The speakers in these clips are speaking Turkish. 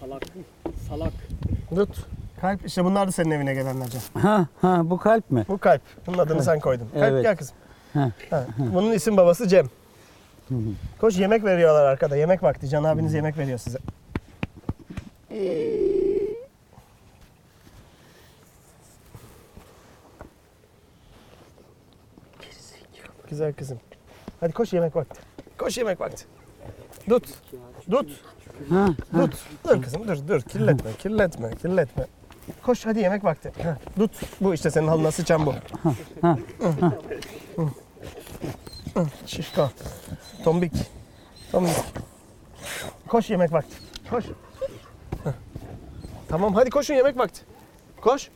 Salak. Salak. Tut. Kalp işte bunlar da senin evine gelenler Can. Ha ha bu kalp mi? Bu kalp. Bunun adını sen koydun. Kalp Evet. gel kızım. Ha. Ha. Bunun isim babası Cem. Koş yemek veriyorlar arkada. Yemek vakti. Can abiniz yemek veriyor size. Güzel kızım. Hadi koş yemek vakti. Koş yemek vakti. Tut. Tut. Ha, Tut. Dur kızım dur dur. Kirletme, kirletme, kirletme. Koş hadi yemek vakti. Heh, Tut. Bu işte senin halına sıçan bu. ha. Hı, Şişko. Tombik. Tombik. Koş yemek vakti. Koş. Heh. Tamam hadi koşun yemek vakti. Koş.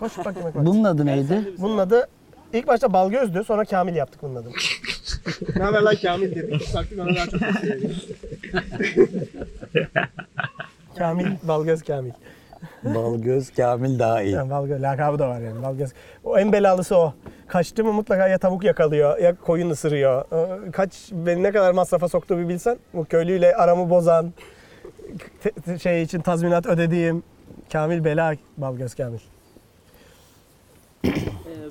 Koş bak yemek vakti. Bunun adı neydi? Bunun adı ilk başta Balgöz'dü sonra Kamil yaptık bunun adını. Ne haber lan Kamil dedik. Baktık ona daha çok Kamil, Balgöz Kamil. Balgöz Kamil daha iyi. Yani Balgöz lakabı da var yani Balgöz. O en belalısı o. Kaçtı mı mutlaka ya tavuk yakalıyor ya koyun ısırıyor. Ee, Kaç beni ne kadar masrafa soktu bir bilsen. Bu köylüyle aramı bozan te- te- şey için tazminat ödediğim Kamil Bela Balgöz Kamil. Ee,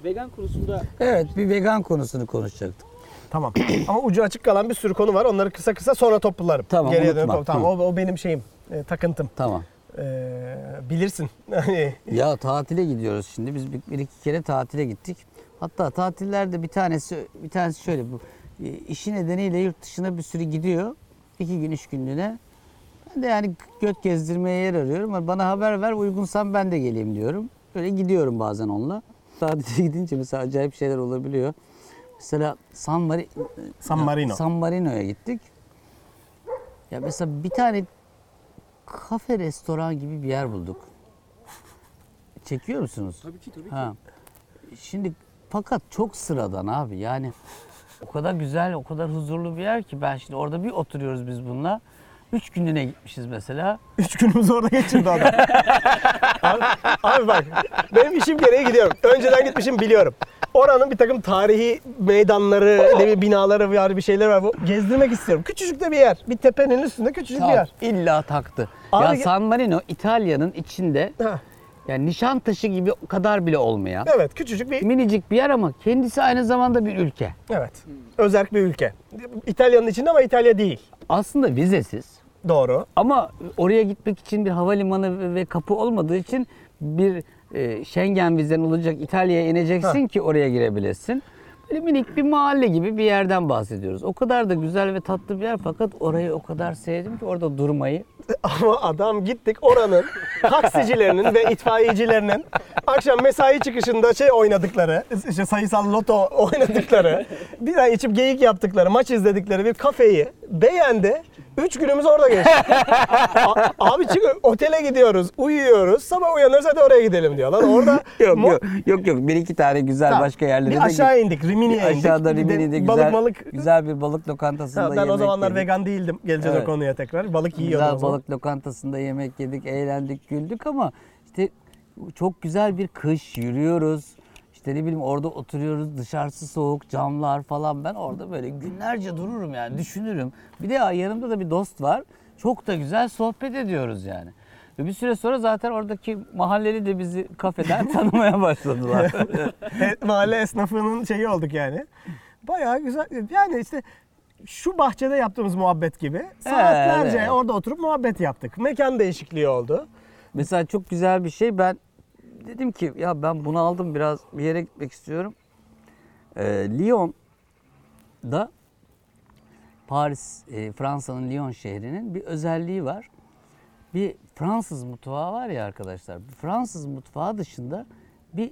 vegan konusunda Evet bir vegan konusunu konuşacaktık. Tamam. Ama ucu açık kalan bir sürü konu var. Onları kısa kısa sonra toplarım. Tamam, Geriye unutma. dönüp tamam. O, o benim şeyim. e, takıntım. Tamam. Ee, bilirsin. Hani Ya tatile gidiyoruz şimdi. Biz bir, bir iki kere tatile gittik. Hatta tatillerde bir tanesi bir tanesi şöyle bu e, işi nedeniyle yurt dışına bir sürü gidiyor. İki gün üç günlüğüne. Ben de yani göt gezdirmeye yer arıyorum. Ama Bana haber ver uygunsam ben de geleyim diyorum. Böyle gidiyorum bazen onunla. Tatile gidince mesela acayip şeyler olabiliyor. Mesela San, Mari- San Marino. San Marino'ya gittik. Ya mesela bir tane kafe restoran gibi bir yer bulduk. Çekiyor musunuz? tabii ki tabii ki. Ha. Şimdi fakat çok sıradan abi yani o kadar güzel, o kadar huzurlu bir yer ki ben şimdi orada bir oturuyoruz biz bununla. Üç günlüğüne gitmişiz mesela. Üç günümüzü orada geçirdi adam. abi, abi bak benim işim gereği gidiyorum. Önceden gitmişim biliyorum. Oranın bir takım tarihi meydanları, ne bileyim binaları var, bir şeyler var. Bu gezdirmek istiyorum. Küçücük de bir yer. Bir tepenin üstünde küçücük bir yer. illa taktı. Abi- ya San Marino İtalya'nın içinde Ha, yani Nişantaşı gibi o kadar bile olmayan evet küçücük bir minicik bir yer ama kendisi aynı zamanda bir ülke. evet. Özerk bir ülke. İtalya'nın içinde ama İtalya değil. Aslında vizesiz. Doğru. Ama oraya gitmek için bir havalimanı ve- kapı olmadığı için bir e, Schengen vizen olacak İtalya'ya ineceksin Ha. ki oraya girebilesin. Böyle minik bir mahalle gibi bir yerden bahsediyoruz. O kadar da güzel ve tatlı bir yer fakat orayı o kadar sevdim ki orada durmayı. Ama adam gittik oranın taksicilerinin ve itfaiyecilerinin akşam mesai çıkışında şey oynadıkları, işte sayısal loto oynadıkları, bir ay içip geyik yaptıkları, maç izledikleri bir kafeyi beğendi. Üç günümüz orada geçti. A- abi çık otele gidiyoruz, uyuyoruz, sabah uyanırız hadi oraya gidelim diyor. Lan orada Yok mo- yok yok yok bir iki tane güzel Tamam. başka yerlere bir aşağı git. indik, Rimini'ye indik. Aşağıda Rimini'de güzel, balık balık. güzel bir balık lokantasında Ha, ben o yemek zamanlar yedik. vegan değildim. Geleceğiz o Evet. konuya tekrar. Balık yiyordum o Güzel balık lokantasında yemek yedik, eğlendik, güldük ama işte çok güzel bir kış yürüyoruz. İşte ne bileyim orada oturuyoruz, dışarısı soğuk, camlar falan. Ben orada böyle günlerce dururum yani, düşünürüm. Bir de yanımda da bir dost var. Çok da güzel sohbet ediyoruz yani. Ve bir süre sonra zaten oradaki mahalleli de bizi kafeden tanımaya başladılar. Mahalle esnafının şeyi olduk yani. Bayağı güzel. Yani işte şu bahçede yaptığımız muhabbet gibi saatlerce evet. orada oturup muhabbet yaptık. Mekan değişikliği oldu. Mesela çok güzel bir şey. Ben dedim ki ya ben bunu aldım biraz bir yere gitmek istiyorum. Ee, Lyon'da Paris, e, Fransa'nın Lyon şehrinin bir özelliği var. Bir Fransız mutfağı var ya arkadaşlar. Fransız mutfağı dışında bir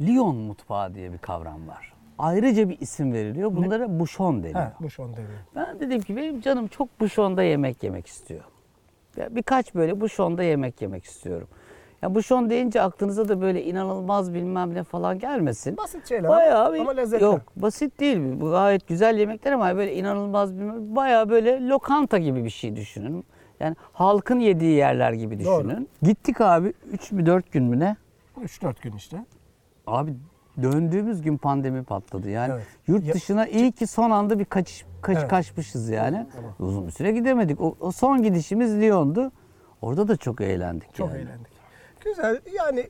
Lyon mutfağı diye bir kavram var. Ayrıca bir isim veriliyor. Bunlara bouchon deniyor. Ha, bu şon deniyor. Ben dedim ki benim canım çok buşonda yemek yemek istiyor. Ya birkaç böyle buşonda yemek yemek istiyorum. Ya buşon deyince aklınıza da böyle inanılmaz bilmem ne falan gelmesin. Basit şeyler Bayağı bir, ama lezzetli. Yok basit değil. Bu gayet güzel yemekler ama böyle inanılmaz bilmem bayağı böyle lokanta gibi bir şey düşünün. Yani halkın yediği yerler gibi düşünün. Doğru. Gittik abi 3 mü 4 gün mü ne? 3-4 gün işte. Abi döndüğümüz gün pandemi patladı. Yani Evet. yurt Ya- dışına iyi ki son anda bir kaçış kaç Evet. kaçmışız yani. Uzun bir süre gidemedik. O, o son gidişimiz Lyon'du. Orada da çok eğlendik. Çok yani. eğlendik. Güzel yani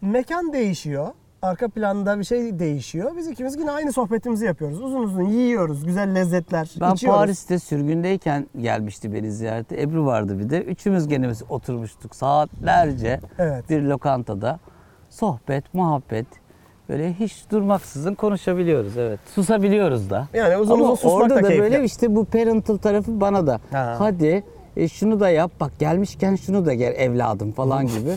mekan değişiyor. Arka planda bir şey değişiyor. Biz ikimiz yine aynı sohbetimizi yapıyoruz. Uzun uzun yiyoruz. Güzel lezzetler Ben içiyoruz. Paris'te sürgündeyken gelmişti beni ziyarete. Ebru vardı bir de. Üçümüz gene biz oturmuştuk saatlerce Evet. bir lokantada. Sohbet, muhabbet. Böyle hiç durmaksızın konuşabiliyoruz evet. Susabiliyoruz da. Yani uzun Ama uzun susmak orada da da keyifli. böyle işte bu parental tarafı bana da. Ha. Hadi e, şunu da yap bak gelmişken şunu da gel evladım falan gibi.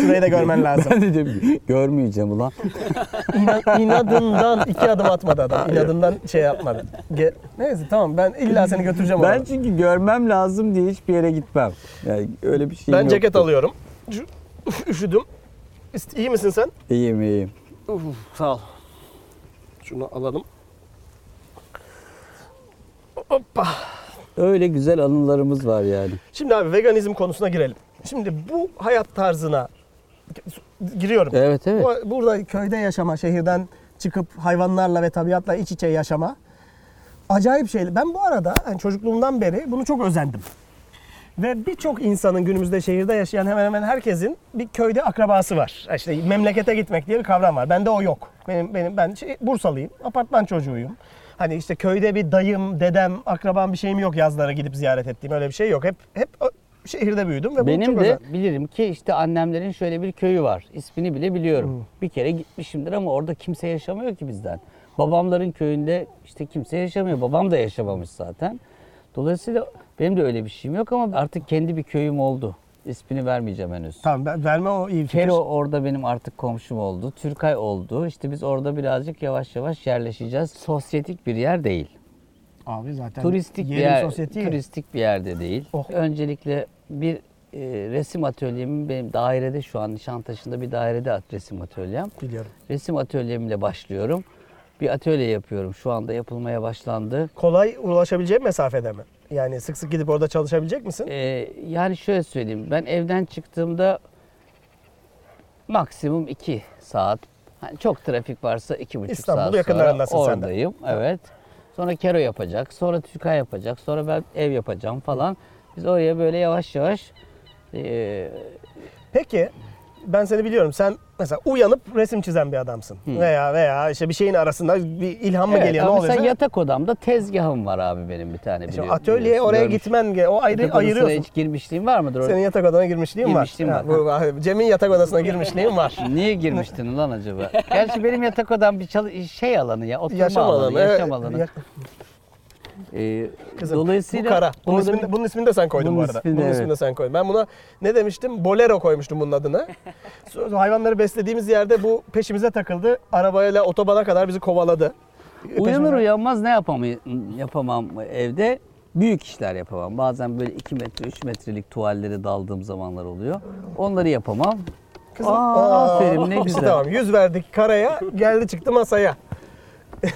Şurayı da görmen lazım. ben de dedim görmeyeceğim ulan. İna- inadından iki adım atmadı adam. İnadından şey yapmadı. Ge- Neyse tamam ben illa seni götüreceğim Ben oraya. çünkü görmem lazım diye hiçbir yere gitmem. Yani öyle bir şey Ben ceket alıyorum. Şu- Üşüdüm. İst- İyi misin sen? İyiyim iyiyim. Uf, sağ ol. Şunu alalım. Hoppa. Öyle güzel anılarımız var yani. Şimdi abi veganizm konusuna girelim. Şimdi bu hayat tarzına giriyorum. Evet evet. Bu- Burada köyde yaşama, şehirden çıkıp hayvanlarla ve tabiatla iç içe yaşama acayip şey. Ben bu arada yani çocukluğumdan beri bunu çok özendim. Ve birçok insanın günümüzde şehirde yaşayan hemen hemen herkesin bir köyde akrabası var. İşte memlekete gitmek diye bir kavram var. Bende o yok. Benim benim ben şey, Bursalıyım. Apartman çocuğuyum. Hani işte köyde bir dayım, dedem, akrabam bir şeyim yok yazlara gidip ziyaret ettiğim öyle bir şey yok. Hep hep şehirde büyüdüm ve Benim de özendim. bilirim ki işte annemlerin şöyle bir köyü var. İsmini bile biliyorum. Bir kere gitmişimdir ama orada kimse yaşamıyor ki bizden. Babamların köyünde işte kimse yaşamıyor. Babam da yaşamamış zaten. Dolayısıyla benim de öyle bir şeyim yok ama artık kendi bir köyüm oldu. İsmini vermeyeceğim henüz. Tamam ben, verme o iyi fikir. Kero orada benim artık komşum oldu. Türkay oldu. İşte biz orada birazcık yavaş yavaş yerleşeceğiz. Sosyetik bir yer değil. Abi zaten turistik bir yer, sosyeti. turistik bir yerde değil. Oh. Öncelikle bir e, resim atölyemin benim dairede şu an Nişantaşı'nda bir dairede at- resim atölyem. Biliyorum. Resim atölyemle başlıyorum. Bir atölye yapıyorum. Şu anda yapılmaya başlandı. Kolay ulaşabileceğim mesafede mi? Yani sık sık gidip orada çalışabilecek misin? Ee, yani şöyle söyleyeyim. Ben evden çıktığımda maksimum 2 saat. Hani çok trafik varsa 2,5 İstanbul saat yakınlarındasın sonra sen de. oradayım. Evet. Sonra Kero yapacak. Sonra Türkay yapacak. Sonra ben ev yapacağım falan. Biz oraya böyle yavaş yavaş e, Peki ben seni biliyorum. Sen mesela uyanıp resim çizen bir adamsın. Veya veya işte bir şeyin arasında bir ilham mı evet, geliyor? Ne ama oluyor? Sen- yatak odamda tezgahım var abi benim bir tane. Şimdi biliyor- atölyeye biliyorsun, oraya görmüş. gitmen ge- o ayrı Yatak ayırıyorsun. hiç girmişliğim var mıdır? Senin yatak odana girmişliğin var. Girmişliğim var. bu- Cem'in yatak odasına girmişliğin var. Niye girmiştin lan acaba? Gerçi benim yatak odam bir şey alanı ya, oturma Yaşam alanı, alanı. yaşam evet. alanı. Ee, Kızım, dolayısıyla bu kara. Bunun orada ismini, bunun ismini de sen koydun bu arada. ismini, bunun evet. ismini de sen koydun. Ben buna ne demiştim? Bolero koymuştum bunun adını. Hayvanları beslediğimiz yerde bu peşimize takıldı. Arabayla otobana kadar bizi kovaladı. uyanır Peşimize- uyanmaz ne yapamam, yapamam evde? Büyük işler yapamam. Bazen böyle 2 metre, 3 metrelik tuvallere daldığım zamanlar oluyor. Onları yapamam. Kızım, Aa, aferin ne güzel. Tamam yüz verdik karaya geldi çıktı masaya.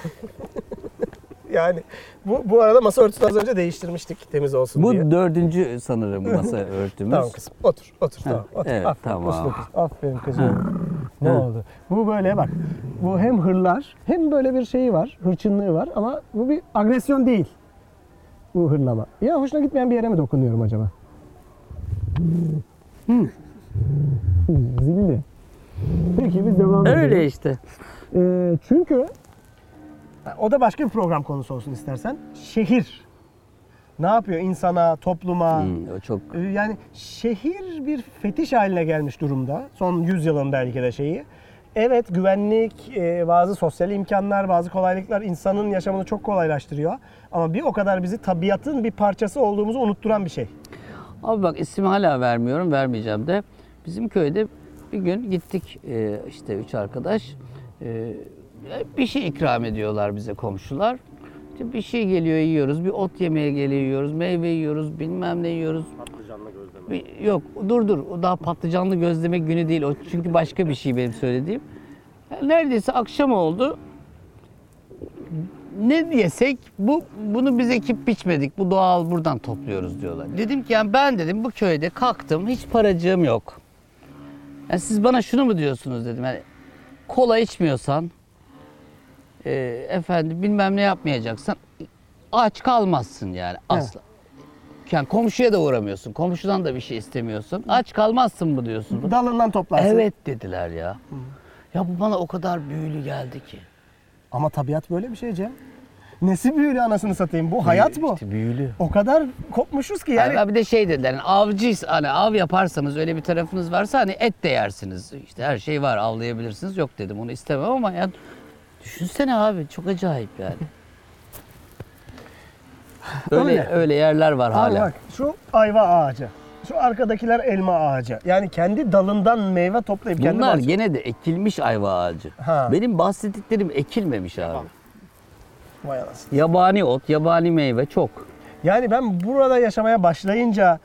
yani bu, bu arada masa örtüsünü az önce değiştirmiştik temiz olsun Bu diye. dördüncü sanırım masa örtümüz. Tamam kızım otur otur tamam otur. evet, Aferin, tamam. uslu. Aferin kızım. ne oldu? Bu böyle bak. Bu hem hırlar hem böyle bir şeyi var. Hırçınlığı var ama bu bir agresyon değil. Bu hırlama. Ya hoşuna gitmeyen bir yere mi dokunuyorum acaba? Zilli. Peki biz devam edelim. Öyle işte. Ee, çünkü o da başka bir program konusu olsun istersen. Şehir. Ne yapıyor insana, topluma? Hmm, o çok Ee, Yani şehir bir fetiş haline gelmiş durumda. Son 100 yılın belki de şeyi. Evet güvenlik, e, bazı sosyal imkanlar, bazı kolaylıklar insanın yaşamını çok kolaylaştırıyor. Ama bir o kadar bizi tabiatın bir parçası olduğumuzu unutturan bir şey. Abi bak isim hala vermiyorum, vermeyeceğim de. Bizim köyde bir gün gittik e, işte üç arkadaş. Bir şey ikram ediyorlar bize komşular. İşte bir şey geliyor yiyoruz, bir ot yemeye geliyor yiyoruz, meyve yiyoruz, bilmem ne yiyoruz. Patlıcanlı gözleme. yok dur dur o daha patlıcanlı gözleme günü değil o çünkü başka bir şey benim söylediğim. Yani neredeyse akşam oldu. Ne diyesek bu bunu biz ekip biçmedik. Bu doğal buradan topluyoruz diyorlar. Dedim ki yani ben dedim bu köyde kalktım hiç paracığım yok. Yani siz bana şunu mu diyorsunuz dedim. Yani kola içmiyorsan, e, efendim bilmem ne yapmayacaksan aç kalmazsın yani asla. Yani komşuya da uğramıyorsun. Komşudan da bir şey istemiyorsun. Aç kalmazsın mı diyorsun. Dalından toplarsın. Evet dediler ya. Ya bu bana o kadar büyülü geldi ki. Ama tabiat böyle bir şey Cem. Nesi büyülü anasını satayım. Bu hayat bu. İşte büyülü. O kadar kopmuşuz ki yani. Yani bir de şey dediler hani avcıyız hani av yaparsanız öyle bir tarafınız varsa hani et de yersiniz. İşte her şey var avlayabilirsiniz. Yok dedim onu istemem ama ya düşünsene abi çok acayip yani. Öyle Öyle. öyle, yerler var Abi hala. bak şu ayva ağacı. Şu arkadakiler elma ağacı. Yani kendi dalından meyve toplayıp kendi Bunlar bahçe- gene de ekilmiş ayva ağacı. Ha. Benim bahsettiklerim ekilmemiş abi. Vay anasını. Yabani ot, yabani meyve çok. Yani ben burada yaşamaya başlayınca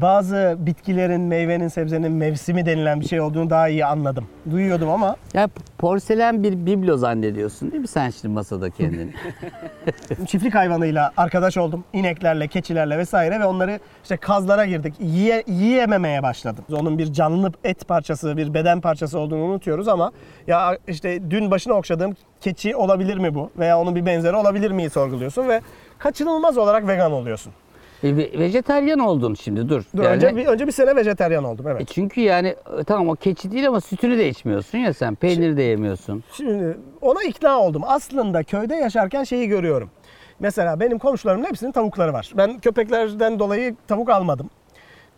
bazı bitkilerin, meyvenin, sebzenin mevsimi denilen bir şey olduğunu daha iyi anladım. Duyuyordum ama Ya porselen bir biblo zannediyorsun değil mi sen şimdi masada kendini? çiftlik hayvanıyla arkadaş oldum. İneklerle, keçilerle vesaire ve onları işte kazlara girdik. Yiye, yiyememeye başladım. Onun bir canlı et parçası, bir beden parçası olduğunu unutuyoruz ama ya işte dün başına okşadığım keçi olabilir mi bu? Veya onun bir benzeri olabilir miyi sorguluyorsun ve kaçınılmaz olarak vegan oluyorsun. E, ve- vejeteryan oldun şimdi dur. Dur, Yani- önce bir önce bir sene vejeteryan oldum evet. E çünkü yani e, tamam o keçi değil ama sütünü de içmiyorsun ya sen. Peyniri de yemiyorsun. Şimdi ona ikna oldum. Aslında köyde yaşarken şeyi görüyorum. Mesela benim komşularımın hepsinin tavukları var. Ben köpeklerden dolayı tavuk almadım.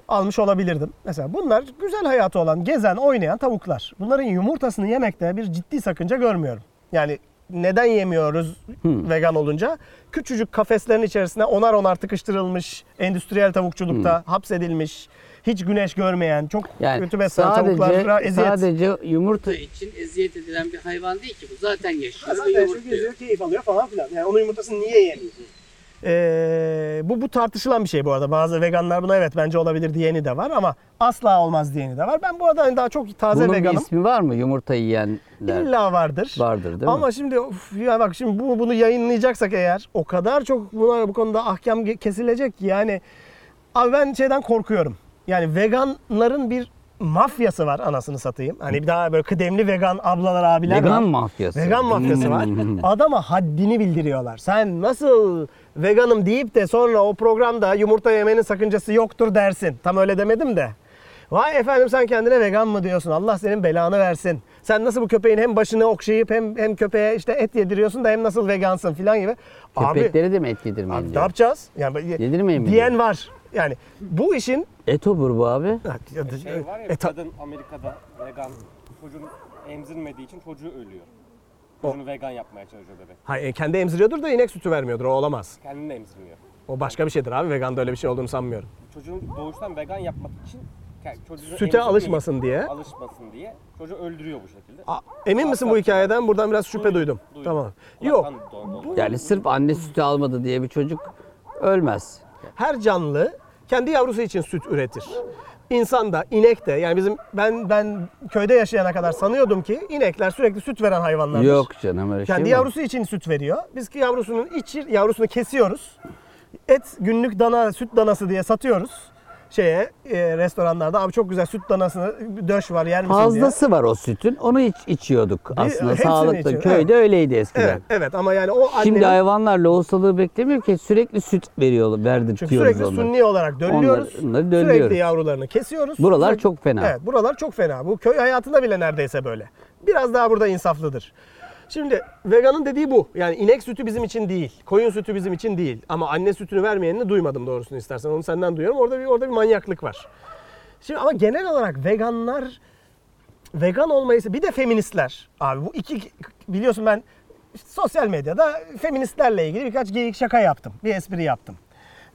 Almış olabilirdim. Mesela bunlar güzel hayatı olan, gezen, oynayan tavuklar. Bunların yumurtasını yemekte bir ciddi sakınca görmüyorum. Yani neden yemiyoruz vegan olunca? Küçücük kafeslerin içerisine onar onar tıkıştırılmış, endüstriyel tavukçulukta hapsedilmiş, hiç güneş görmeyen, çok Yani kötü beslenen tavuklara sadece, eziyet. sadece yumurta için eziyet edilen bir hayvan değil ki bu. Zaten yaşıyor Zaten yumurtluyor. geziyor, keyif alıyor falan filan. Yani onun yumurtasını niye yemiyor? Ee, bu, bu tartışılan bir şey bu arada. Bazı veganlar buna evet bence olabilir diyeni de var ama asla olmaz diyeni de var. Ben bu arada hani daha çok taze Bunun veganım. ismi var mı yumurta yiyenler? İlla vardır. Vardır değil mi? Ama şimdi of, ya bak şimdi bu bunu yayınlayacaksak eğer o kadar çok buna bu konuda ahkam kesilecek ki yani abi ben şeyden korkuyorum. Yani veganların bir mafyası var anasını satayım. Hani bir daha böyle kıdemli vegan ablalar abiler Vegan var. mafyası. Vegan mafyası var. Hmm. Adama haddini bildiriyorlar. Sen nasıl veganım deyip de sonra o programda yumurta yemenin sakıncası yoktur dersin. Tam öyle demedim de. Vay efendim sen kendine vegan mı diyorsun? Allah senin belanı versin. Sen nasıl bu köpeğin hem başını okşayıp hem hem köpeğe işte et yediriyorsun da hem nasıl vegansın filan gibi. Abi, Köpekleri de mi et yedirmeyin abi ne yapacağız? Yani Yedirmeyin mi diyen diyor? var. Yani bu işin Et obur bu abi. Şey var ya E, bir ta- kadın Amerika'da vegan çocuğun emzirmediği için çocuğu ölüyor. Çocuğunu vegan yapmaya çalışıyor bebek. Hayır, kendi emziriyordur da inek sütü vermiyordur. O olamaz. Kendini de emzirmiyor. O başka bir şeydir abi. Veganda öyle bir şey olduğunu sanmıyorum. Çocuğun doğuştan vegan yapmak için ke- çocuğunu Süte emzirmeyip alışmasın diye. Alışmasın diye çocuğu öldürüyor bu şekilde. Aa, emin misin bu hikayeden? Buradan biraz şüphe duydum. Duydum. Tamam. Kulaktan Yok. don- don- Yani sırf anne sütü almadı diye bir çocuk ölmez. Her canlı kendi yavrusu için süt üretir. İnsan da, inek de yani bizim ben ben köyde yaşayana kadar sanıyordum ki inekler sürekli süt veren hayvanlardır. Yok canım öyle Kendi şey mi? yavrusu için süt veriyor. Biz ki yavrusunun içi yavrusunu kesiyoruz. Et günlük dana, süt danası diye satıyoruz. Şeye, e, restoranlarda abi çok güzel süt danasını döş var yer misin diye. Fazlası var o sütün. Onu iç, içiyorduk aslında hepsini sağlıklı. içiyor, Köyde öyleydi eskiden. Evet, evet ama yani o annenin Şimdi hayvanlar lohusalığı beklemiyor ki sürekli süt veriyorlar, çünkü verdirtiyoruz sürekli onları. sunni olarak dönüyoruz. Onları- onları dönüyoruz. Sürekli yavrularını kesiyoruz. Buralar Sürekli- çok fena. Evet, buralar çok fena. Bu köy hayatında bile neredeyse böyle. Biraz daha burada insaflıdır. Şimdi veganın dediği bu. Yani inek sütü bizim için değil. Koyun sütü bizim için değil. Ama anne sütünü vermeyenini duymadım doğrusunu istersen. Onu senden duyuyorum. Orada bir orada bir manyaklık var. Şimdi ama genel olarak veganlar vegan olmayı bir de feministler. Abi bu iki biliyorsun ben işte sosyal medyada feministlerle ilgili birkaç geyik şaka yaptım. Bir espri yaptım.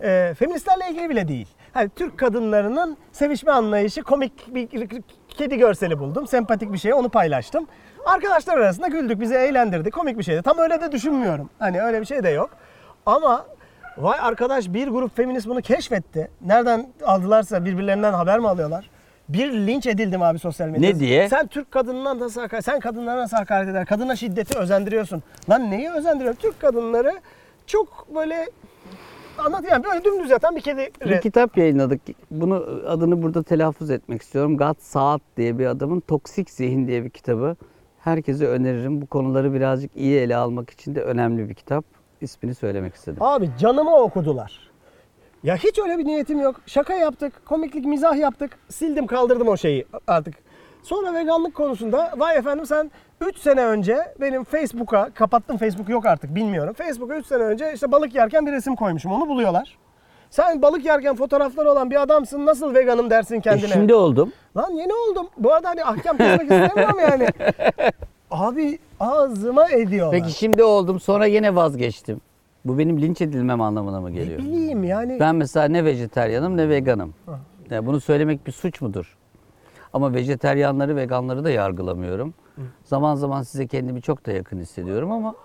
Ee, feministlerle ilgili bile değil. Hani Türk kadınlarının sevişme anlayışı komik bir kedi görseli buldum. Sempatik bir şey onu paylaştım. Arkadaşlar arasında güldük, bizi eğlendirdi. Komik bir şeydi. Tam öyle de düşünmüyorum. Hani öyle bir şey de yok. Ama vay arkadaş bir grup feminist bunu keşfetti. Nereden aldılarsa birbirlerinden haber mi alıyorlar? Bir linç edildim abi sosyal medyada. Ne diye? Sen Türk kadınına nasıl hakaret, sen kadınlara nasıl hakaret eder? Kadına şiddeti özendiriyorsun. Lan neyi özendiriyor? Türk kadınları çok böyle anlat yani böyle dümdüz yatan bir kedi. Bir kitap yayınladık. Bunu adını burada telaffuz etmek istiyorum. Gat Saat diye bir adamın Toksik Zihin diye bir kitabı. Herkese öneririm. Bu konuları birazcık iyi ele almak için de önemli bir kitap. İsmini söylemek istedim. Abi canıma okudular. Ya hiç öyle bir niyetim yok. Şaka yaptık, komiklik, mizah yaptık. Sildim kaldırdım o şeyi artık. Sonra veganlık konusunda vay efendim sen 3 sene önce benim Facebook'a, kapattım Facebook yok artık bilmiyorum. Facebook'a 3 sene önce işte balık yerken bir resim koymuşum onu buluyorlar. Sen balık yerken fotoğrafları olan bir adamsın nasıl veganım dersin E, kendine. şimdi oldum. Lan yeni oldum. Bu arada hani ahkam kesmek istemiyorum yani. Abi ağzıma ediyorlar. Peki şimdi oldum sonra yine vazgeçtim. Bu benim linç edilmem anlamına mı Ne geliyor? bileyim yani. Ben mesela ne vejeteryanım ne veganım. Yani bunu söylemek bir suç mudur? Ama vejeteryanları, veganları da yargılamıyorum. Zaman zaman size kendimi çok da yakın hissediyorum ama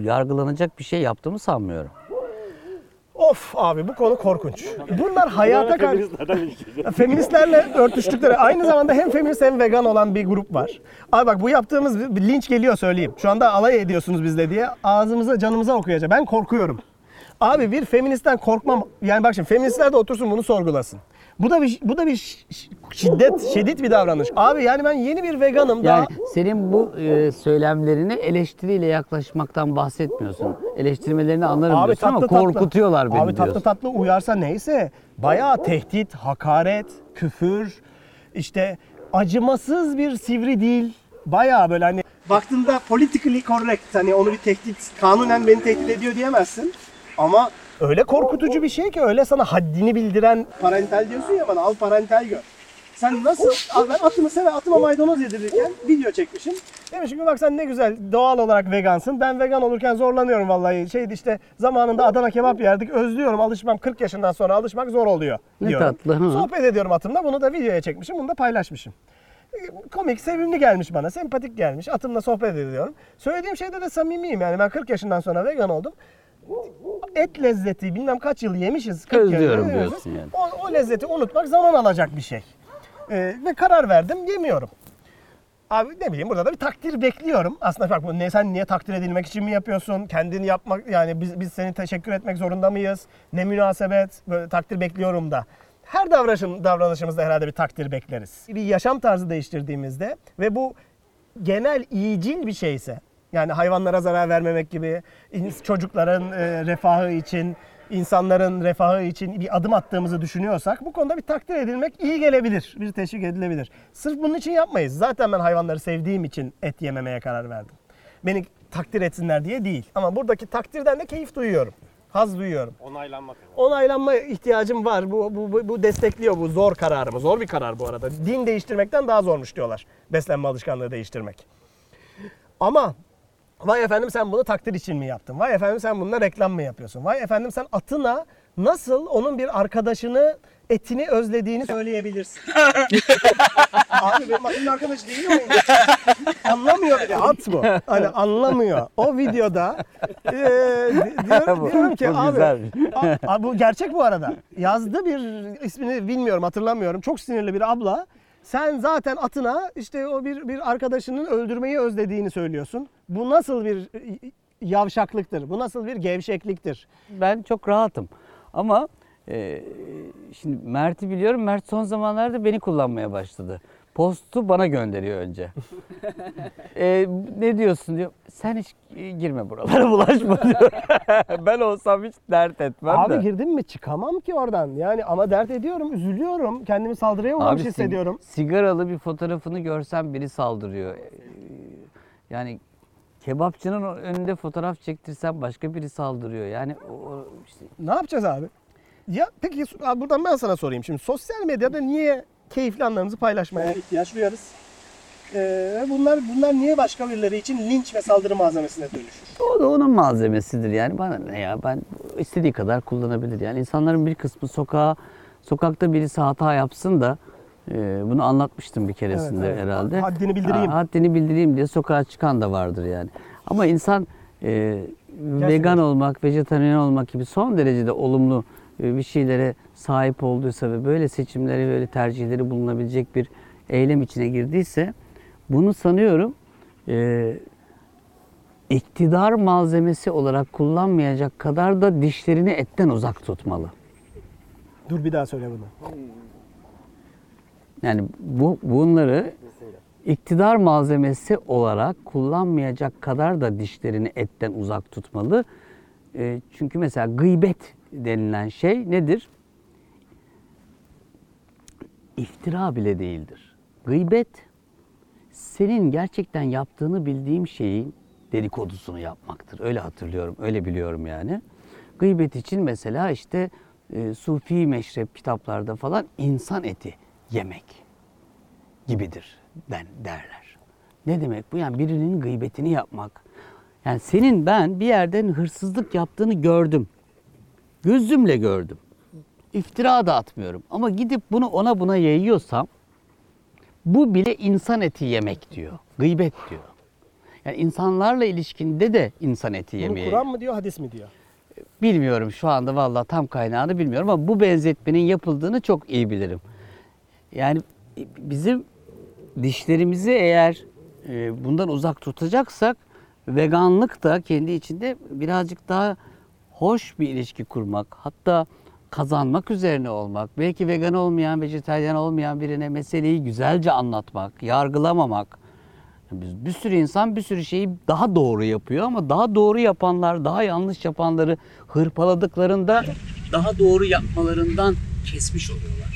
yargılanacak bir şey yaptığımı sanmıyorum. Of abi bu konu korkunç. Bunlar hayata karşı... Feministlerle örtüştükleri aynı zamanda hem feminist hem vegan olan bir grup var. Abi bak bu yaptığımız bir linç geliyor söyleyeyim. Şu anda alay ediyorsunuz bizle diye ağzımıza canımıza okuyacak. Ben korkuyorum. Abi bir feministten korkmam. Yani bak şimdi feministler de otursun bunu sorgulasın. Bu da bir bu da bir şiddet şiddet bir davranış. Abi yani ben yeni bir veganım daha Yani senin bu e, söylemlerini eleştiriyle yaklaşmaktan bahsetmiyorsun. Eleştirmelerini anlarım Abi diyorsun ama tatlı tatlı. korkutuyorlar beni Abi tatlı diyorsun. tatlı uyarsa neyse bayağı tehdit, hakaret, küfür, işte acımasız bir sivri dil. Bayağı böyle hani baktığında politically correct hani onu bir tehdit, kanunen beni tehdit ediyor diyemezsin. Ama öyle korkutucu bir şey ki öyle sana haddini bildiren parental diyorsun ya bana al parental gör. Sen nasıl, Al ben atımı seve atıma maydanoz yedirirken video çekmişim. Demişim ki bak sen ne güzel doğal olarak vegansın. Ben vegan olurken zorlanıyorum vallahi. Şeydi işte zamanında Adana kebap yerdik. Özlüyorum alışmam 40 yaşından sonra alışmak zor oluyor. Ne diyorum. tatlı, hı. Sohbet ediyorum atımla bunu da videoya çekmişim. Bunu da paylaşmışım. Komik, sevimli gelmiş bana. Sempatik gelmiş. Atımla sohbet ediyorum. Söylediğim şeyde de samimiyim yani. Ben 40 yaşından sonra vegan oldum. Et lezzeti bilmem kaç yıl yemişiz. 40 yıl Özlüyorum diyorsun yani. O, o lezzeti unutmak zaman alacak bir şey. Ee, ve karar verdim yemiyorum. Abi ne bileyim burada da bir takdir bekliyorum. Aslında bak bu ne sen niye takdir edilmek için mi yapıyorsun? Kendini yapmak yani biz biz seni teşekkür etmek zorunda mıyız? Ne münasebet? Böyle takdir bekliyorum da. Her davranışım, davranışımızda herhalde bir takdir bekleriz. Bir yaşam tarzı değiştirdiğimizde ve bu genel iyicil bir şeyse yani hayvanlara zarar vermemek gibi çocukların e, refahı için insanların refahı için bir adım attığımızı düşünüyorsak bu konuda bir takdir edilmek iyi gelebilir. Bir teşvik edilebilir. Sırf bunun için yapmayız. Zaten ben hayvanları sevdiğim için et yememeye karar verdim. Beni takdir etsinler diye değil. Ama buradaki takdirden de keyif duyuyorum. Haz duyuyorum. Onaylanmak. Onaylanma ihtiyacım var. Bu, bu, bu, bu destekliyor bu zor kararımı. Zor bir karar bu arada. Din değiştirmekten daha zormuş diyorlar. Beslenme alışkanlığı değiştirmek. Ama vay efendim sen bunu takdir için mi yaptın? Vay efendim sen bununla reklam mı yapıyorsun? Vay efendim sen atına nasıl onun bir arkadaşını etini özlediğini söyleyebilirsin. Abi benim atımın arkadaşı değil mi? Anlamıyor bile at bu. Hani anlamıyor. O videoda e, di- diyor- Bu- diyorum ki bu abi a- a- bu gerçek bu arada. Yazdı bir ismini bilmiyorum hatırlamıyorum. Çok sinirli bir abla. Sen zaten atına işte o bir bir arkadaşının öldürmeyi özlediğini söylüyorsun. Bu nasıl bir yavşaklıktır? Bu nasıl bir gevşekliktir? Ben çok rahatım. Ama e, şimdi Mert'i biliyorum. Mert son zamanlarda beni kullanmaya başladı. Postu bana gönderiyor önce. E, ne diyorsun diyor. Sen hiç girme buralara bulaşma diyor. ben olsam hiç dert etmem Abi de. girdim mi çıkamam ki oradan. Yani ama dert ediyorum, üzülüyorum. Kendimi saldırıya uğramış hissediyorum. sigaralı bir fotoğrafını görsem biri saldırıyor. Ee, Yani kebapçının önünde fotoğraf çektirsem başka biri saldırıyor. Yani o, işte Ne yapacağız abi? Ya peki buradan ben sana sorayım şimdi. Sosyal medyada niye keyifli anlarımızı paylaşmaya ihtiyaç duyarız? Ee, bunlar bunlar niye başka birileri için linç ve saldırı malzemesine dönüşür? O da onun malzemesidir yani bana ne ya ben istediği kadar kullanabilir yani insanların bir kısmı sokağa sokakta birisi hata yapsın da e, bunu anlatmıştım bir keresinde Evet, evet. herhalde. Haddini bildireyim. Ha, haddini bildireyim diye sokağa çıkan da vardır yani. Ama insan e, vegan olmak, vejetaryen olmak gibi son derecede olumlu bir şeylere sahip olduysa ve böyle seçimleri, böyle tercihleri bulunabilecek bir eylem içine girdiyse bunu sanıyorum e, iktidar malzemesi olarak kullanmayacak kadar da dişlerini etten uzak tutmalı. Dur bir daha söyle bunu. Yani bu bunları iktidar malzemesi olarak kullanmayacak kadar da dişlerini etten uzak tutmalı. E, çünkü mesela gıybet denilen şey nedir? İftira bile değildir. Gıybet senin gerçekten yaptığını bildiğim şeyin dedikodusunu yapmaktır. Öyle hatırlıyorum, öyle biliyorum yani. Gıybet için mesela işte e, Sufi meşrep kitaplarda falan insan eti yemek gibidir den, derler. Ne demek bu? Yani birinin gıybetini yapmak. Yani senin ben bir yerden hırsızlık yaptığını gördüm. Gözümle gördüm. İftira da atmıyorum. Ama gidip bunu ona buna yayıyorsam bu bile insan eti yemek diyor. Gıybet diyor. Yani insanlarla ilişkinde de insan eti Bunu yemeği. Kur'an mı diyor, hadis mi diyor? Bilmiyorum şu anda vallahi tam kaynağını bilmiyorum ama bu benzetmenin yapıldığını çok iyi bilirim. Yani bizim dişlerimizi eğer e, bundan uzak tutacaksak veganlık da kendi içinde birazcık daha hoş bir ilişki kurmak, hatta kazanmak üzerine olmak, belki vegan olmayan, vejetaryen olmayan birine meseleyi güzelce anlatmak, yargılamamak. Biz- Bir sürü insan bir sürü şeyi daha doğru yapıyor ama daha doğru yapanlar, daha yanlış yapanları hırpaladıklarında daha doğru yapmalarından kesmiş oluyorlar.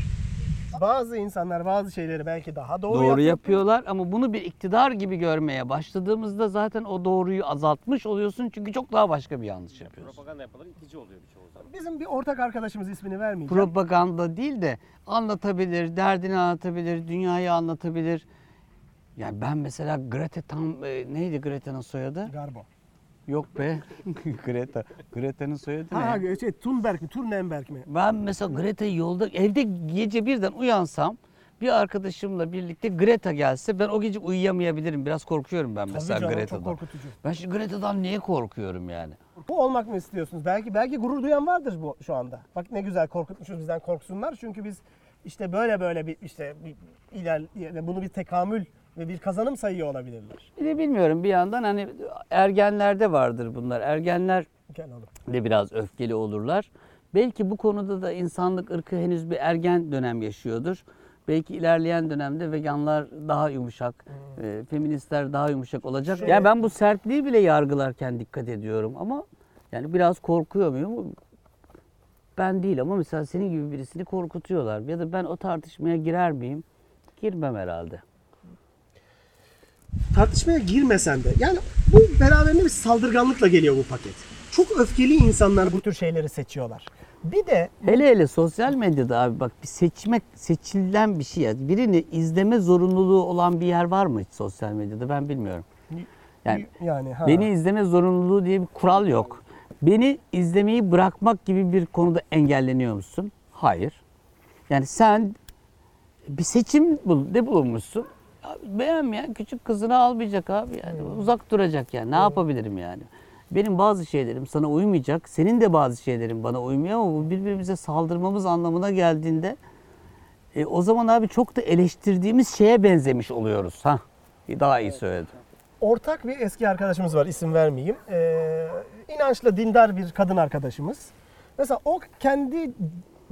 Bazı insanlar bazı şeyleri belki daha doğru, Doğru, yapıyor. yapıyorlar ama bunu bir iktidar gibi görmeye başladığımızda zaten o doğruyu azaltmış oluyorsun çünkü çok daha başka bir yanlış yapıyorsun. Propaganda yapmaları itici oluyor birçoğu zaman. Bizim bir ortak arkadaşımız ismini vermeyeceğim. Propaganda değil de anlatabilir, derdini anlatabilir, dünyayı anlatabilir. Yani ben mesela Greta tam neydi Greta'nın soyadı? Garbo. Yok be. Greta. Greta'nın soyadı ne? Ha, şey, Thunberg mi, Thunberg mi? Ben mesela Greta'yı yolda evde gece birden uyansam bir arkadaşımla birlikte Greta gelse ben o gece uyuyamayabilirim. Biraz korkuyorum ben mesela Tabii canım, Greta'dan. çok korkutucu. Ben şimdi Greta'dan niye korkuyorum yani? Bu olmak mı istiyorsunuz? Belki belki gurur duyan vardır bu şu anda. Bak ne güzel korkutmuşuz bizden korksunlar. Çünkü biz işte böyle böyle bir işte bir iler yani bunu bir tekamül bir kazanım sayıyor olabilirler. Bir de bilmiyorum bir yandan hani ergenlerde vardır bunlar. Ergenler de biraz öfkeli olurlar. Belki bu konuda da insanlık ırkı henüz bir ergen dönem yaşıyordur. Belki ilerleyen dönemde veganlar daha yumuşak, e, feministler daha yumuşak olacak. Şey- Yani ben bu sertliği bile yargılarken dikkat ediyorum ama yani biraz korkuyor muyum? Ben değil ama mesela senin gibi birisini korkutuyorlar. Ya da ben o tartışmaya girer miyim? Girmem herhalde. Tartışmaya girmesen de yani bu beraberinde bir saldırganlıkla geliyor bu paket. Çok öfkeli insanlar bu tür şeyleri seçiyorlar. Bir de Hele hele sosyal medyada abi bak bir seçmek seçilen bir şey ya. Birini izleme zorunluluğu olan bir yer var mı hiç sosyal medyada ben bilmiyorum. Yani yani ha. beni izleme zorunluluğu diye bir kural yok. Beni izlemeyi bırakmak gibi bir konuda engelleniyor musun? Hayır. Yani sen bir seçim de bulunmuşsun. Ya Beğenmeyen küçük kızını almayacak abi yani. Uzak duracak yani. Ne yapabilirim yani? Benim bazı şeylerim sana uymayacak. Senin de bazı şeylerin bana uymuyor ama bu birbirimize saldırmamız anlamına geldiğinde e, o zaman abi çok da eleştirdiğimiz şeye benzemiş oluyoruz. ha. Daha iyi söyledim. ortak bir eski arkadaşımız var isim vermeyeyim. Ee, inançlı dindar bir kadın arkadaşımız. Mesela o kendi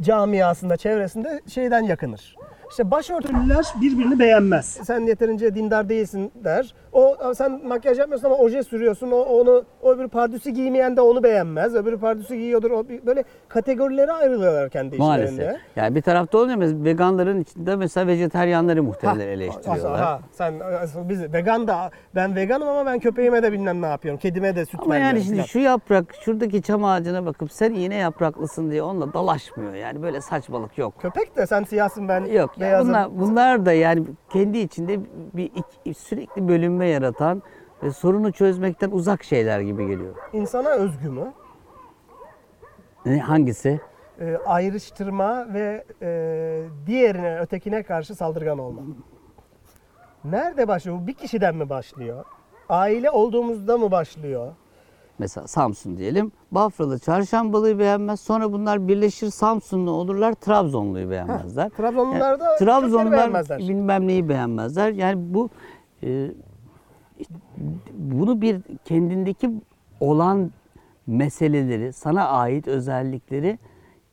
camiasında, çevresinde şeyden yakınır. İşte başörtülüler birbirini beğenmez. Sen yeterince dindar değilsin der. O sen makyaj yapmıyorsun ama oje sürüyorsun. O onu o öbür pardüsü giymeyen de onu beğenmez. Öbürü pardüsü giyiyordur. O böyle kategorilere ayrılıyorlar kendi Maalesef. işlerinde. Yani bir tarafta olmuyor mesela veganların içinde mesela vejeteryanları Ha, muhtemelen eleştiriyorlar. Ha, sen biz vegan da ben veganım ama ben köpeğime de bilmem ne yapıyorum. Kedime de süt Ama yani şimdi şu yaprak, şuradaki çam ağacına bakıp sen iğne yapraklısın diye onunla dalaşmıyor. Yani böyle saçmalık yok. Köpek de sen siyahsın ben Yok. Ya beyazım. bunlar, bunlar da yani kendi içinde bir sürekli bölünme yaratan ve sorunu çözmekten uzak şeyler gibi geliyor. İnsana özgü mü? Ne, hangisi? Ee, ayrıştırma ve e, diğerine, ötekine karşı saldırgan olma. Nerede başlıyor? Bu bir kişiden mi başlıyor? Aile olduğumuzda mı başlıyor? Mesela Samsun diyelim. Bafralı çarşambalıyı beğenmez. Sonra bunlar birleşir Samsunlu olurlar. Trabzonluyu beğenmezler. Trabzonlular da Yani Trabzonlular beğenmezler. bilmem neyi beğenmezler. Yani bu e, bunu bir kendindeki olan meseleleri, sana ait özellikleri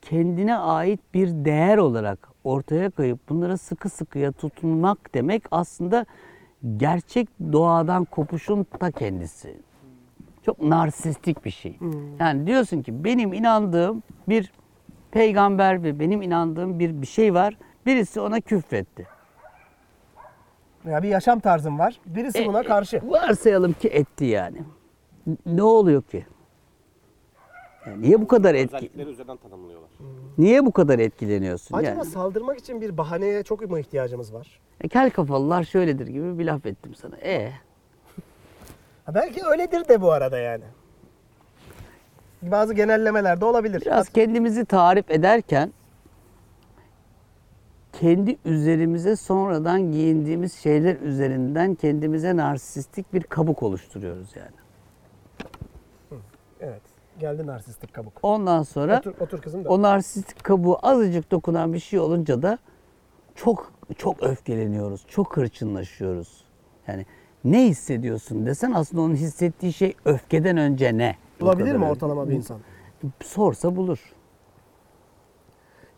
kendine ait bir değer olarak ortaya koyup bunlara sıkı sıkıya tutunmak demek aslında gerçek doğadan kopuşun ta kendisi. Çok narsistik bir şey. Yani diyorsun ki benim inandığım bir peygamber ve benim inandığım bir bir şey var. Birisi ona küfretti. Ya bir yaşam tarzım var. Birisi E, buna e, karşı. Varsayalım ki etti yani. Ne oluyor ki? Yani niye bu kadar etki üzerinden tanımlıyorlar. niye bu kadar etkileniyorsun? Acaba yani? saldırmak için bir bahaneye çok mu ihtiyacımız var? E, kel kafalılar şöyledir gibi bir laf ettim sana. E belki öyledir de bu arada yani. Bazı genellemeler de olabilir. biraz kendimizi tarif ederken kendi üzerimize sonradan giyindiğimiz şeyler üzerinden kendimize narsistik bir kabuk oluşturuyoruz yani. Evet. Geldi narsistik kabuk. Ondan sonra Otur, otur kızım da. o narsistik kabuğu azıcık dokunan bir şey olunca da çok çok öfkeleniyoruz, çok hırçınlaşıyoruz. Yani ne hissediyorsun desen aslında onun hissettiği şey öfkeden önce ne? Bulabilir mi ortalama bir insan? Sorsa bulur.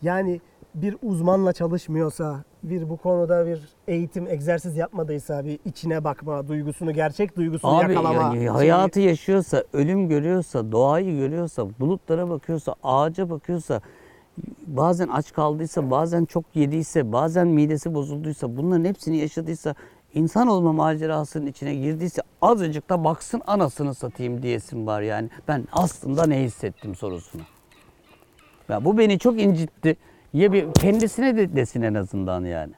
Yani bir uzmanla çalışmıyorsa, bir bu konuda bir eğitim, egzersiz yapmadıysa, bir içine bakma, duygusunu, gerçek duygusunu Abi yakalama. yani şeyi- hayatı yaşıyorsa, ölüm görüyorsa, doğayı görüyorsa, bulutlara bakıyorsa, ağaca bakıyorsa, bazen aç kaldıysa, bazen çok yediyse, bazen midesi bozulduysa, bunların hepsini yaşadıysa, insan olma macerasının içine girdiyse azıcık da baksın anasını satayım diyesim var yani. Ben aslında ne hissettim sorusuna. Ya bu beni çok incitti. Ya bir kendisine de desin en azından yani.